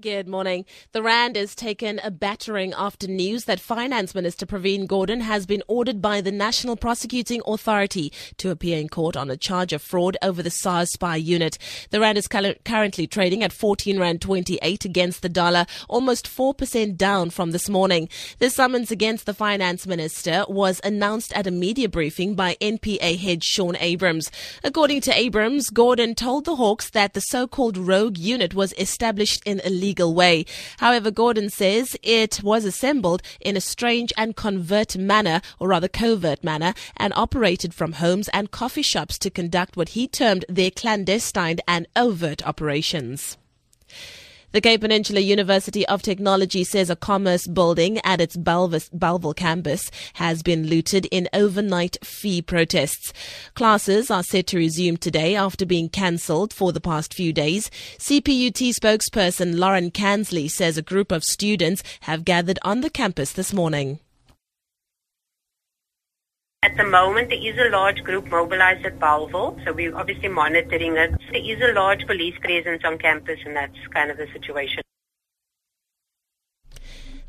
Good morning. The Rand has taken a battering after news that Finance Minister Pravin Gordhan has been ordered by the National Prosecuting Authority to appear in court on a charge of fraud over the SARS spy unit. The Rand is currently trading at 14 Rand 28 against the dollar, almost 4% down from this morning. The summons against the Finance Minister was announced at a media briefing by NPA head Shaun Abrahams. According to Abrahams, Gordhan told the Hawks that the so-called rogue unit was established in illegal legal way. However, Gordhan says it was assembled in a strange and covert manner, or rather covert manner, and operated from homes and coffee shops to conduct what he termed their clandestine and overt operations. The Cape Peninsula University of Technology says a commerce building at its Bellville campus has been looted in overnight fee protests. Classes are set to resume today after being cancelled for the past few days. CPUT spokesperson Lauren Kansley says a group of students have gathered on the campus this morning. At the moment, there is a large group mobilized at Bellville, so we're obviously monitoring it. There is a large police presence on campus, and that's kind of the situation.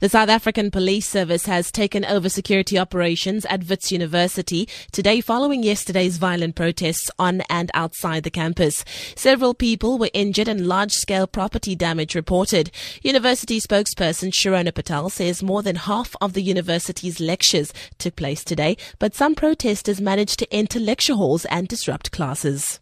The South African Police Service has taken over security operations at Wits University today following yesterday's violent protests on and outside the campus. Several people were injured and large-scale property damage reported. University spokesperson Shirona Patel says more than half of the university's lectures took place today, but some protesters managed to enter lecture halls and disrupt classes.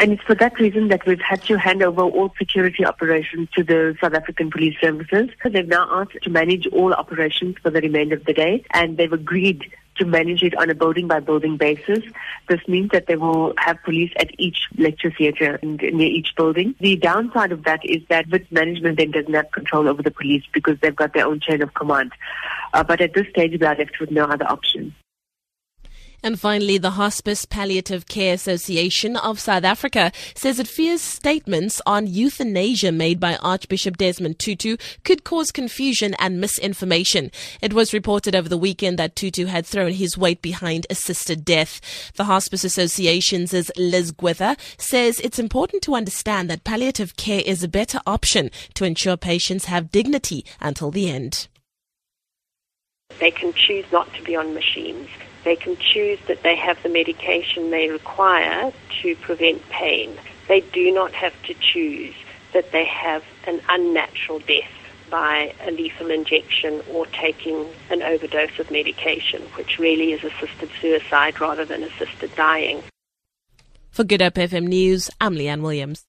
And it's for that reason that we've had to hand over all security operations to the South African Police Services. They've now asked to manage all operations for the remainder of the day, and they've agreed to manage it on a building by building basis. This means that they will have police at each lecture theatre and near each building. The downside of that is that Wits management then doesn't have control over the police because they've got their own chain of command. Uh, but at this stage, we are left with no other option. And finally, the Hospice Palliative Care Association of South Africa says it fears statements on euthanasia made by Archbishop Desmond Tutu could cause confusion and misinformation. It was reported over the weekend that Tutu had thrown his weight behind assisted death. The Hospice Association's Liz Gwyther says it's important to understand that palliative care is a better option to ensure patients have dignity until the end. They can choose not to be on machines they can choose that they have the medication they require to prevent pain. They do not have to choose that they have an unnatural death by a lethal injection or taking an overdose of medication, which really is assisted suicide rather than assisted dying. For Good Hope FM News, I'm Leanne Williams.